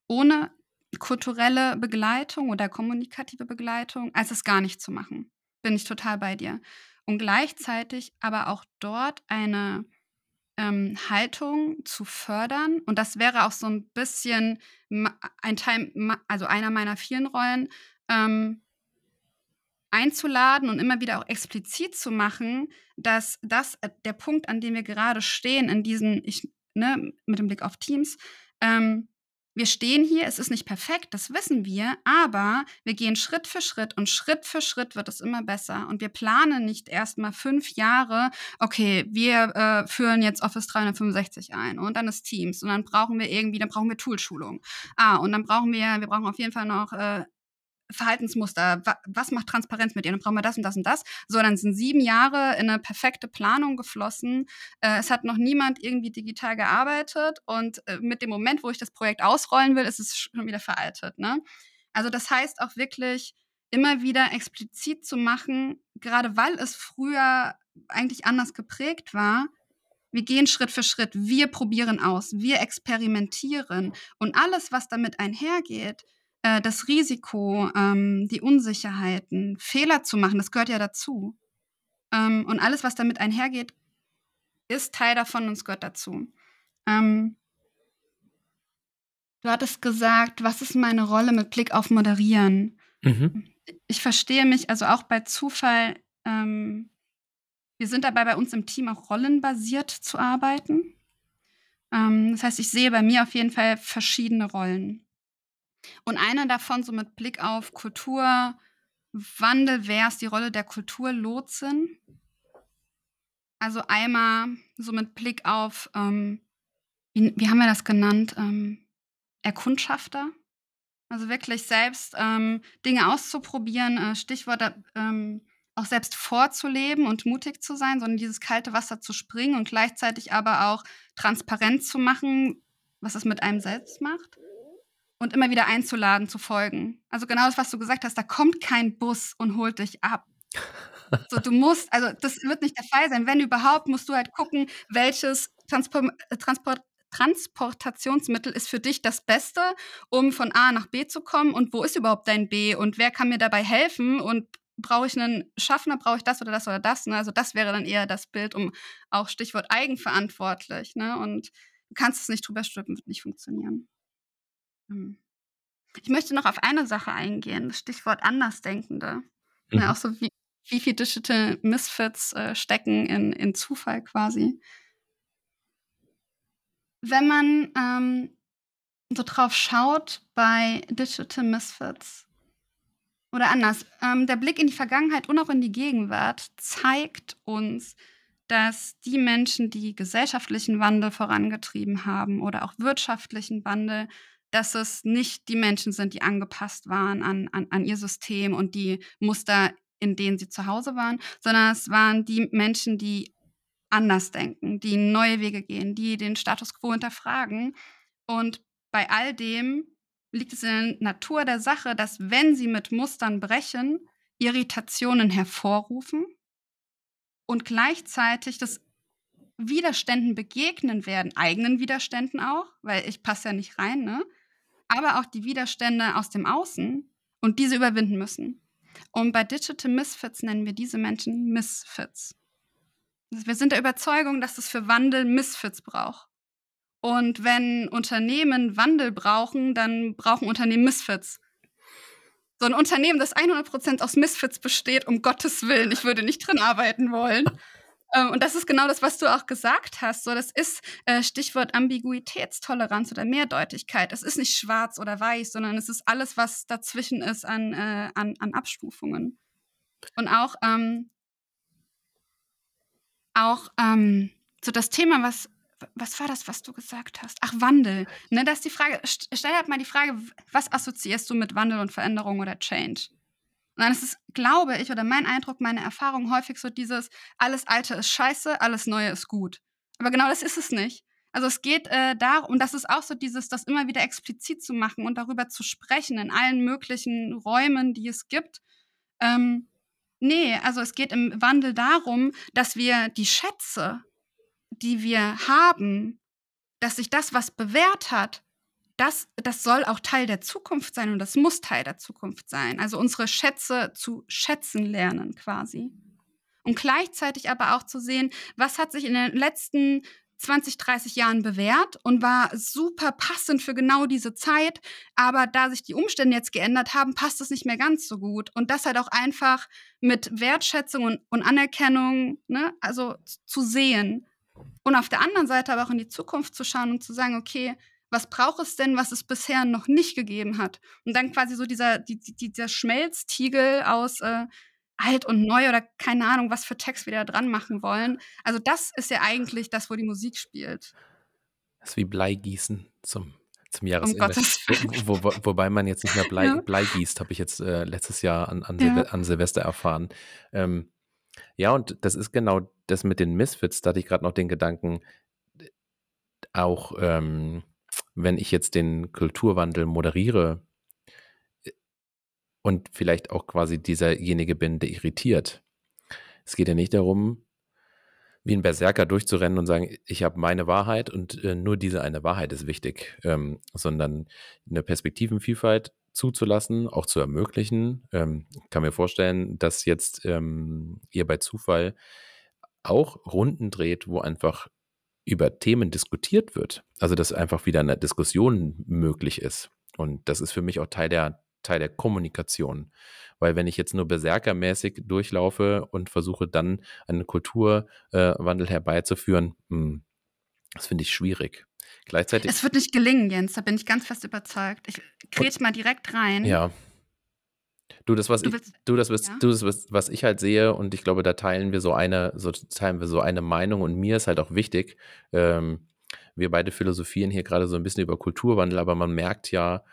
ohne kulturelle Begleitung oder kommunikative Begleitung, als es gar nicht zu machen. Bin ich total bei dir. Und gleichzeitig aber auch dort eine ähm, Haltung zu fördern. Und das wäre auch so ein bisschen ein Teil, also einer meiner vielen Rollen, ähm, einzuladen und immer wieder auch explizit zu machen, dass das äh, der Punkt, an dem wir gerade stehen, in diesen, ich, ne, mit dem Blick auf Teams, ähm, wir stehen hier, es ist nicht perfekt, das wissen wir, aber wir gehen Schritt für Schritt und Schritt für Schritt wird es immer besser. Und wir planen nicht erst mal fünf Jahre, okay, wir äh, führen jetzt Office 365 ein und dann ist Teams und dann brauchen wir irgendwie, dann brauchen wir Toolschulung. Ah, und dann brauchen wir, wir brauchen auf jeden Fall noch äh, Verhaltensmuster, was macht Transparenz mit ihr? Dann brauchen wir das und das und das. So, dann sind sieben Jahre in eine perfekte Planung geflossen. Äh, es hat noch niemand irgendwie digital gearbeitet und äh, mit dem Moment, wo ich das Projekt ausrollen will, ist es schon wieder veraltet. Ne? Also das heißt auch wirklich immer wieder explizit zu machen, gerade weil es früher eigentlich anders geprägt war, wir gehen Schritt für Schritt, wir probieren aus, wir experimentieren und alles, was damit einhergeht, äh, das Risiko, ähm, die Unsicherheiten, Fehler zu machen, das gehört ja dazu. Ähm, und alles, was damit einhergeht, ist Teil davon und es gehört dazu. Ähm, du hattest gesagt, was ist meine Rolle mit Blick auf Moderieren? Mhm. Ich verstehe mich also auch bei Zufall. Ähm, wir sind dabei bei uns im Team auch rollenbasiert zu arbeiten. Ähm, das heißt, ich sehe bei mir auf jeden Fall verschiedene Rollen. Und eine davon, so mit Blick auf Kulturwandel, wäre es die Rolle der Kulturlotsin. Also einmal so mit Blick auf, ähm, wie, wie, haben wir das genannt, ähm, Erkundschafter. Also wirklich selbst ähm, Dinge auszuprobieren, äh, Stichwort ähm, auch selbst vorzuleben und mutig zu sein, sondern dieses kalte Wasser zu springen und gleichzeitig aber auch transparent zu machen, was es mit einem selbst macht und immer wieder einzuladen, zu folgen. Also genau das, was du gesagt hast, da kommt kein Bus und holt dich ab. So, du musst, also das wird nicht der Fall sein. Wenn überhaupt, musst du halt gucken, welches Transport, äh, Transport, Transportationsmittel ist für dich das Beste, um von A nach B zu kommen und wo ist überhaupt dein B und wer kann mir dabei helfen und brauche ich einen Schaffner, brauche ich das oder das oder das. Ne? Also das wäre dann eher das Bild, um auch Stichwort eigenverantwortlich. Ne? Und du kannst es nicht drüber stülpen, wird nicht funktionieren. Hm. Ich möchte noch auf eine Sache eingehen, das Stichwort Andersdenkende. Ne? Mhm. Ne? Auch so wie, wie viel Digital Misfits äh, stecken in, in Zufall quasi wenn man ähm, so drauf schaut bei Digital Misfits, oder anders, ähm, der Blick in die Vergangenheit und auch in die Gegenwart zeigt uns, dass die Menschen, die gesellschaftlichen Wandel vorangetrieben haben oder auch wirtschaftlichen Wandel, dass es nicht die Menschen sind, die angepasst waren an, an, an ihr System und die Muster, in denen sie zu Hause waren, sondern es waren die Menschen, die anders denken, die neue Wege gehen, die den Status quo hinterfragen. Und bei all dem liegt es in der Natur der Sache, dass wenn sie mit Mustern brechen, Irritationen hervorrufen und gleichzeitig das Widerständen begegnen werden, eigenen Widerständen auch, weil ich passe ja nicht rein, ne? Aber auch die Widerstände aus dem Außen und diese überwinden müssen. Und bei Digital Misfits nennen wir diese Menschen Misfits. Wir sind der Überzeugung, dass es für Wandel Misfits braucht. Und wenn Unternehmen Wandel brauchen, dann brauchen Unternehmen Misfits. So ein Unternehmen, das 100% aus Misfits besteht, um Gottes Willen, ich würde nicht drin arbeiten wollen. Ähm, und das ist genau das, was du auch gesagt hast. So, das ist äh, Stichwort Ambiguitätstoleranz oder Mehrdeutigkeit. Es ist nicht schwarz oder weiß, sondern es ist alles, was dazwischen ist an, äh, an, an Abstufungen. Und auch ähm, auch ähm, so das Thema, was, was war das, was du gesagt hast? Ach, Wandel. Ne, das ist die Frage, stell halt mal die Frage, was assoziierst du mit Wandel und Veränderung oder Change? Und dann ist es, glaube ich, oder mein Eindruck, meine Erfahrung häufig so dieses, alles Alte ist scheiße, alles Neue ist gut. Aber genau das ist es nicht. Also es geht äh, darum, und das ist auch so dieses, das immer wieder explizit zu machen und darüber zu sprechen in allen möglichen Räumen, die es gibt. Ähm, Nee, also es geht im Wandel darum, dass wir die Schätze, die wir haben, dass sich das, was bewährt hat, das, das soll auch Teil der Zukunft sein und das muss Teil der Zukunft sein. Also unsere Schätze zu schätzen lernen quasi. Und gleichzeitig aber auch zu sehen, was hat sich in den letzten 20, 30 Jahren bewährt und war super passend für genau diese Zeit. Aber da sich die Umstände jetzt geändert haben, passt es nicht mehr ganz so gut. Und das halt auch einfach mit Wertschätzung und, und Anerkennung, ne, also zu sehen. Und auf der anderen Seite aber auch in die Zukunft zu schauen und zu sagen, okay, was braucht es denn, was es bisher noch nicht gegeben hat? Und dann quasi so dieser, die, dieser Schmelztiegel aus äh, alt und neu oder keine Ahnung, was für Text wir da dran machen wollen. Also das ist ja eigentlich das, wo die Musik spielt. Das ist wie Bleigießen zum, zum Jahresende. Um wo, wo, wobei man jetzt nicht mehr Blei, ja. Blei gießt, habe ich jetzt äh, letztes Jahr an, an, ja. an Silvester erfahren. Ähm, ja, und das ist genau das mit den Misfits. Da hatte ich gerade noch den Gedanken, auch ähm, wenn ich jetzt den Kulturwandel moderiere, und vielleicht auch quasi dieserjenige bin, der irritiert. Es geht ja nicht darum, wie ein Berserker durchzurennen und sagen, ich habe meine Wahrheit und äh, nur diese eine Wahrheit ist wichtig, ähm, sondern eine Perspektivenvielfalt zuzulassen, auch zu ermöglichen. Ähm, kann mir vorstellen, dass jetzt ähm, ihr bei Zufall auch Runden dreht, wo einfach über Themen diskutiert wird. Also dass einfach wieder eine Diskussion möglich ist. Und das ist für mich auch Teil der Teil der Kommunikation. Weil wenn ich jetzt nur berserkermäßig durchlaufe und versuche dann einen Kulturwandel äh, herbeizuführen, mh, hm, das finde ich schwierig. Gleichzeitig. Es wird nicht gelingen, Jens, da bin ich ganz fest überzeugt. Ich kretsch mal direkt rein. Ja. Du, das, was, du willst, ich, du, das, was, ja? du, das, was, was ich halt sehe, und ich glaube, da teilen wir so eine, so teilen wir so eine Meinung und mir ist halt auch wichtig, ähm, wir beide philosophieren hier gerade so ein bisschen über Kulturwandel, aber man merkt ja,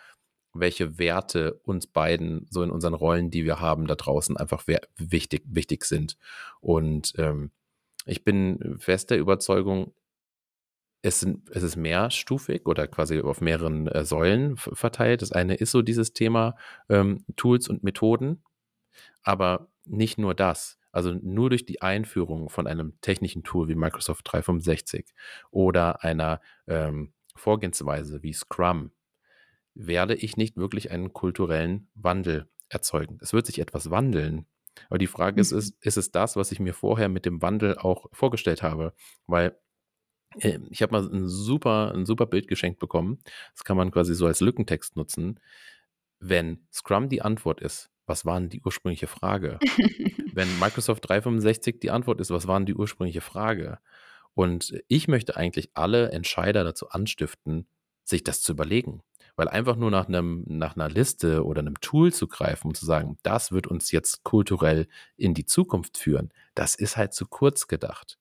welche Werte uns beiden so in unseren Rollen, die wir haben, da draußen einfach wichtig, wichtig sind. Und ähm, ich bin fest der Überzeugung, es, sind, es ist mehrstufig oder quasi auf mehreren äh, Säulen verteilt. Das eine ist so dieses Thema ähm, Tools und Methoden, aber nicht nur das. Also nur durch die Einführung von einem technischen Tool wie Microsoft 365 oder einer ähm, Vorgehensweise wie Scrum werde ich nicht wirklich einen kulturellen Wandel erzeugen. Es wird sich etwas wandeln. Aber die Frage ist, ist, ist es das, was ich mir vorher mit dem Wandel auch vorgestellt habe? Weil ich habe mal ein super, ein super Bild geschenkt bekommen. Das kann man quasi so als Lückentext nutzen. Wenn Scrum die Antwort ist, was war denn die ursprüngliche Frage? Wenn Microsoft 365 die Antwort ist, was war denn die ursprüngliche Frage? Und ich möchte eigentlich alle Entscheider dazu anstiften, sich das zu überlegen. Weil einfach nur nach, einem, nach einer Liste oder einem Tool zu greifen und zu sagen, das wird uns jetzt kulturell in die Zukunft führen, das ist halt zu kurz gedacht.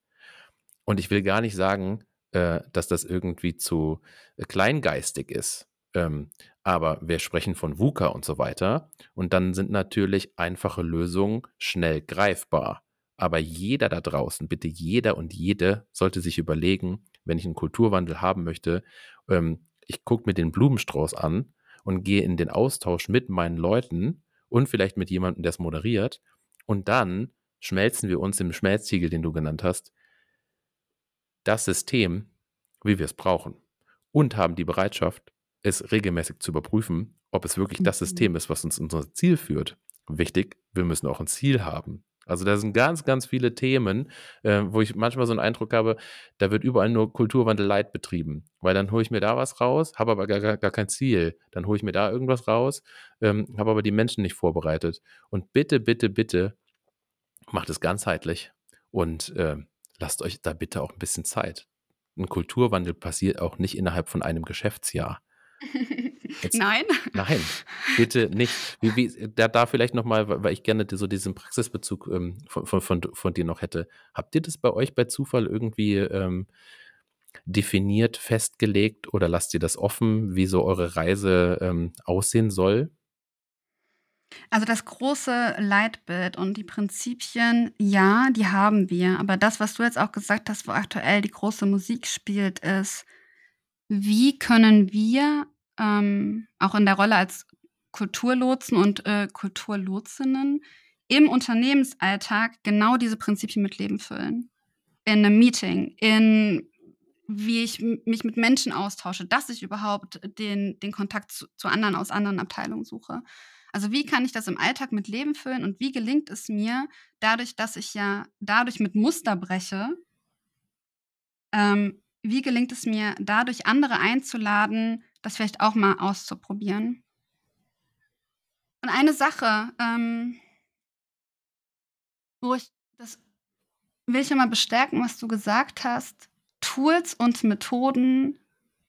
Und ich will gar nicht sagen, äh, dass das irgendwie zu äh, kleingeistig ist. Ähm, aber wir sprechen von VUCA und so weiter. Und dann sind natürlich einfache Lösungen schnell greifbar. Aber jeder da draußen, bitte jeder und jede, sollte sich überlegen, wenn ich einen Kulturwandel haben möchte, ähm, ich gucke mir den Blumenstrauß an und gehe in den Austausch mit meinen Leuten und vielleicht mit jemandem, der es moderiert. Und dann schmelzen wir uns im Schmelztiegel, den du genannt hast, das System, wie wir es brauchen. Und haben die Bereitschaft, es regelmäßig zu überprüfen, ob es wirklich das System mhm. ist, was uns unser Ziel führt. Wichtig, wir müssen auch ein Ziel haben. Also da sind ganz, ganz viele Themen, äh, wo ich manchmal so einen Eindruck habe, da wird überall nur Kulturwandel Leid betrieben. Weil dann hole ich mir da was raus, habe aber gar, gar, kein Ziel. Dann hole ich mir da irgendwas raus, ähm, habe aber die Menschen nicht vorbereitet. Und bitte, bitte, bitte macht es ganzheitlich und äh, lasst euch da bitte auch ein bisschen Zeit. Ein Kulturwandel passiert auch nicht innerhalb von einem Geschäftsjahr. Jetzt, nein. Nein, bitte nicht. Wie, wie, da, da vielleicht nochmal, weil ich gerne so diesen Praxisbezug ähm, von, von, von, von, dir noch hätte. Habt ihr das bei euch bei Zufall irgendwie ähm, definiert, festgelegt oder lasst ihr das offen, wie so eure Reise ähm, aussehen soll? Also das große Leitbild und die Prinzipien, ja, die haben wir. Aber das, was du jetzt auch gesagt hast, wo aktuell die große Musik spielt, ist, wie können wir ähm, auch in der Rolle als Kulturlotsen und äh, Kulturlotsinnen im Unternehmensalltag genau diese Prinzipien mit Leben füllen. In einem Meeting, in wie ich mich mit Menschen austausche, dass ich überhaupt den, den Kontakt zu, zu anderen aus anderen Abteilungen suche. Also wie kann ich das im Alltag mit Leben füllen und wie gelingt es mir, dadurch, dass ich ja dadurch mit Muster breche, ähm, wie gelingt es mir, dadurch andere einzuladen, das vielleicht auch mal auszuprobieren? Und eine Sache, ähm, wo ich das will ich mal bestärken, was du gesagt hast. Tools und Methoden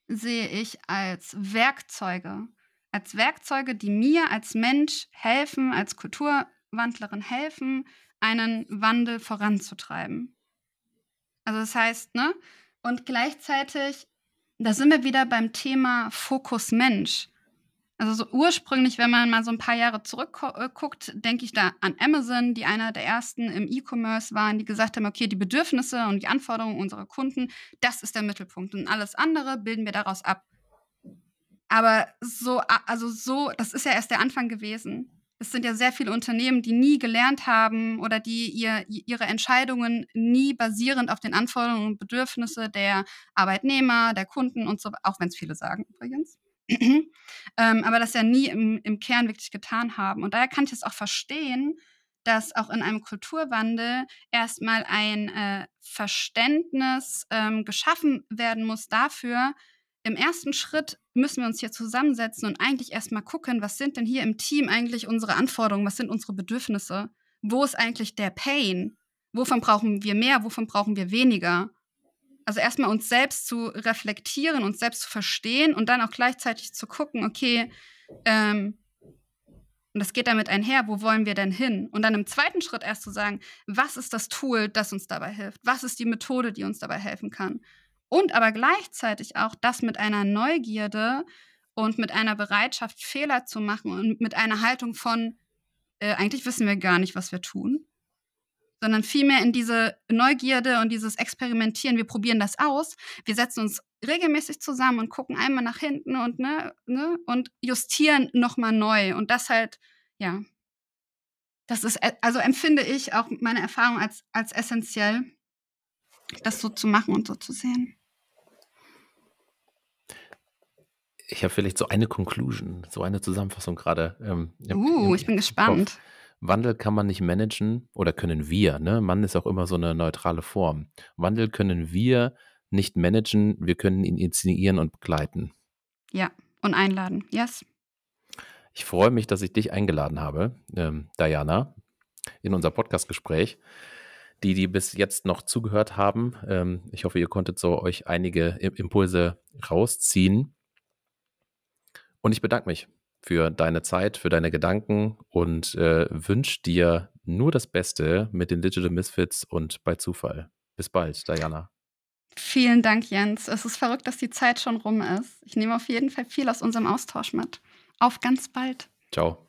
sehe ich als Werkzeuge. Als Werkzeuge, die mir als Mensch helfen, als Kulturwandlerin helfen, einen Wandel voranzutreiben. Also das heißt, ne, und gleichzeitig, da sind wir wieder beim Thema Fokus Mensch. Also so ursprünglich, wenn man mal so ein paar Jahre zurückguckt, denke ich da an Amazon, die einer der ersten im E-Commerce waren, die gesagt haben, okay, die Bedürfnisse und die Anforderungen unserer Kunden, das ist der Mittelpunkt und alles andere bilden wir daraus ab. Aber so, also so, das ist ja erst der Anfang gewesen es sind ja sehr viele Unternehmen, die nie gelernt haben oder die ihr, ihre Entscheidungen nie basierend auf den Anforderungen und Bedürfnissen der Arbeitnehmer, der Kunden und so, auch wenn es viele sagen übrigens. ähm, aber das ja nie im, im Kern wirklich getan haben. Und daher kann ich es auch verstehen, dass auch in einem Kulturwandel erstmal ein äh, Verständnis ähm, geschaffen werden muss dafür, im ersten Schritt müssen wir uns hier zusammensetzen und eigentlich erstmal gucken, was sind denn hier im Team eigentlich unsere Anforderungen, was sind unsere Bedürfnisse, wo ist eigentlich der Pain, wovon brauchen wir mehr, wovon brauchen wir weniger. Also erstmal uns selbst zu reflektieren, uns selbst zu verstehen und dann auch gleichzeitig zu gucken, okay, ähm, und das geht damit einher, wo wollen wir denn hin? Und dann im zweiten Schritt erst zu sagen, was ist das Tool, das uns dabei hilft? Was ist die Methode, die uns dabei helfen kann? Und aber gleichzeitig auch das mit einer Neugierde und mit einer Bereitschaft, Fehler zu machen und mit einer Haltung von, äh, eigentlich wissen wir gar nicht, was wir tun, sondern vielmehr in diese Neugierde und dieses Experimentieren, wir probieren das aus, wir setzen uns regelmäßig zusammen und gucken einmal nach hinten und, ne, ne, und justieren nochmal neu. Und das halt, ja, Das ist, äh, also empfinde ich auch meine Erfahrung als, als essentiell, das so zu machen und so zu sehen. Ich habe vielleicht so eine Conclusion, so eine Zusammenfassung gerade. Ähm, uh, ich bin gespannt. Kopf. Wandel kann man nicht managen oder können wir, ne? Mann ist auch immer so eine neutrale Form. Wandel können wir nicht managen, wir können ihn initiieren und begleiten. Ja, und einladen. Yes. Ich freue mich, dass ich dich eingeladen habe, ähm, Diana, in unser Podcastgespräch. Die, die bis jetzt noch zugehört haben, ähm, ich hoffe, ihr konntet so euch einige Impulse rausziehen. Und ich bedanke mich für deine Zeit, für deine Gedanken und äh, wünsche dir nur das Beste mit den Digital Misfits und bei Zufall. Bis bald, Diana. Vielen Dank, Jens. Es ist verrückt, dass die Zeit schon rum ist. Ich nehme auf jeden Fall viel aus unserem Austausch mit. Auf ganz bald. Ciao.